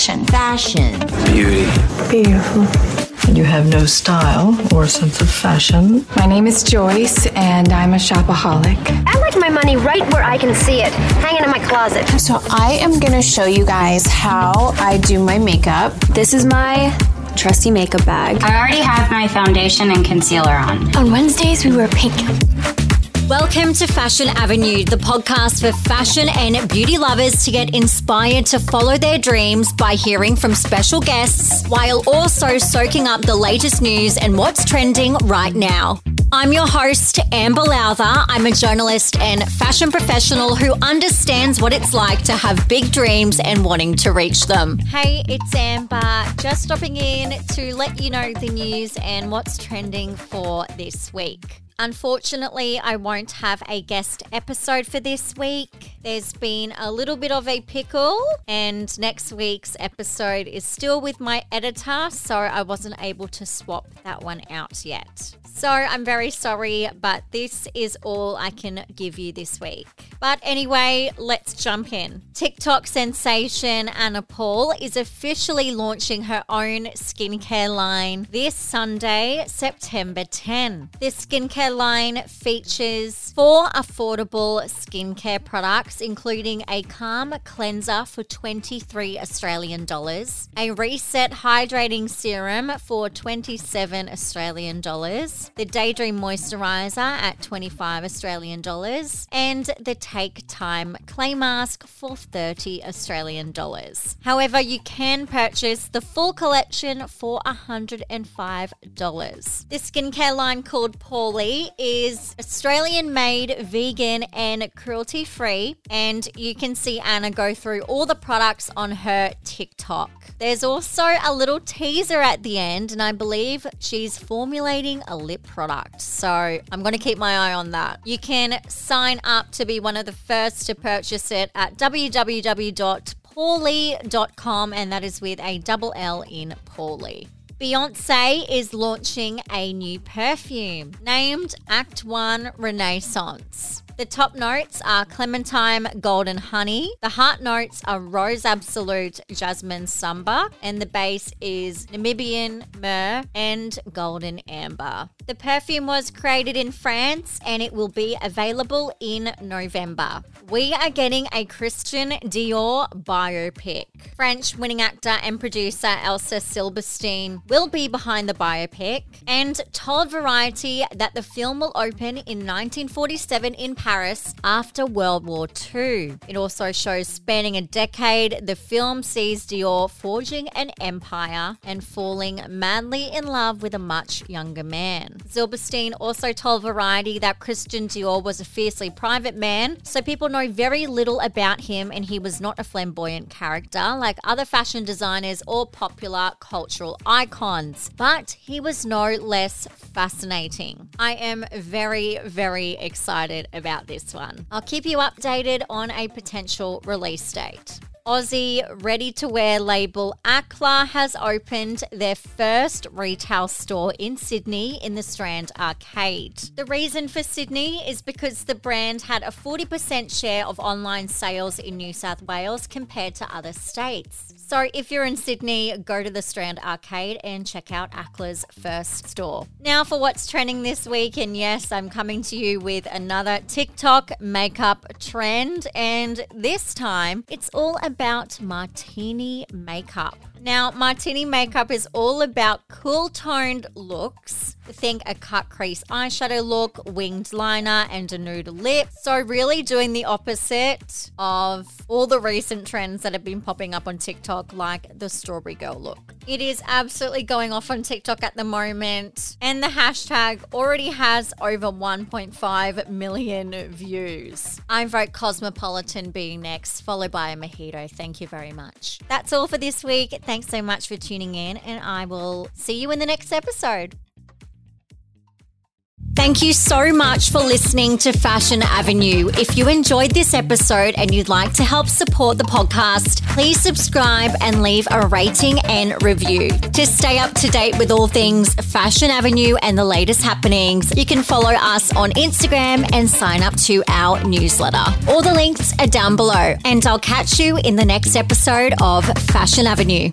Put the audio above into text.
Fashion. Fashion. Beauty. Beautiful. You have no style or sense of fashion. My name is Joyce, and I'm a shopaholic. I like my money right where I can see it, hanging in my closet. So, I am going to show you guys how I do my makeup. This is my trusty makeup bag. I already have my foundation and concealer on. On Wednesdays, we wear pink. Welcome to Fashion Avenue, the podcast for fashion and beauty lovers to get inspired to follow their dreams by hearing from special guests while also soaking up the latest news and what's trending right now. I'm your host, Amber Lowther. I'm a journalist and fashion professional who understands what it's like to have big dreams and wanting to reach them. Hey, it's Amber, just stopping in to let you know the news and what's trending for this week. Unfortunately, I won't have a guest episode for this week. There's been a little bit of a pickle, and next week's episode is still with my editor, so I wasn't able to swap that one out yet. So I'm very sorry, but this is all I can give you this week. But anyway, let's jump in. TikTok sensation Anna Paul is officially launching her own skincare line this Sunday, September 10. This skincare line features four affordable skincare products, including a calm cleanser for 23 Australian dollars, a reset hydrating serum for 27 Australian dollars, the Daydream Moisturizer at 25 Australian dollars, and the Take Time Clay Mask for 30 Australian dollars. However, you can purchase the full collection for $105. This skincare line called Paulie is Australian made, vegan, and cruelty free, and you can see Anna go through all the products on her TikTok. There's also a little teaser at the end, and I believe she's formulating a lip product. So I'm going to keep my eye on that. You can sign up to be one of the first to purchase it at www.paulie.com, and that is with a double L in Paulie. Beyonce is launching a new perfume named Act One Renaissance. The top notes are clementine golden honey. The heart notes are rose absolute jasmine sambac. And the base is Namibian myrrh and golden amber. The perfume was created in France and it will be available in November. We are getting a Christian Dior biopic. French winning actor and producer Elsa Zylberstein will be behind the biopic and told Variety that the film will open in 1947 in Paris after World War II. It also shows spanning a decade, the film sees Dior forging an empire and falling madly in love with a much younger man. Zylberstein also told Variety that Christian Dior was a fiercely private man, so people know very little about him and he was not a flamboyant character like other fashion designers or popular cultural icons. But he was no less fascinating. I am very, very excited about this one. I'll keep you updated on a potential release date. Aussie ready to wear label Acler has opened their first retail store in Sydney in the Strand Arcade. The reason for Sydney is because the brand had a 40% share of online sales in New South Wales compared to other states. So if you're in Sydney, go to the Strand Arcade and check out Acler's first store. Now for what's trending this week, and yes, I'm coming to you with another TikTok makeup trend, and this time it's all about martini makeup. Now, martini makeup is all about cool toned looks. Think a cut crease eyeshadow look, winged liner, and a nude lip. So, really doing the opposite of all the recent trends that have been popping up on TikTok, like the strawberry girl look. It is absolutely going off on TikTok at the moment, and the hashtag already has over 1.5 million views. I vote Cosmopolitan being next, followed by a mojito. Thank you very much. That's all for this week. Thanks so much for tuning in, and I will see you in the next episode. Thank you so much for listening to Fashion Avenue. If you enjoyed this episode and you'd like to help support the podcast, please subscribe and leave a rating and review. To stay up to date with all things Fashion Avenue and the latest happenings, you can follow us on Instagram and sign up to our newsletter. All the links are down below, and I'll catch you in the next episode of Fashion Avenue.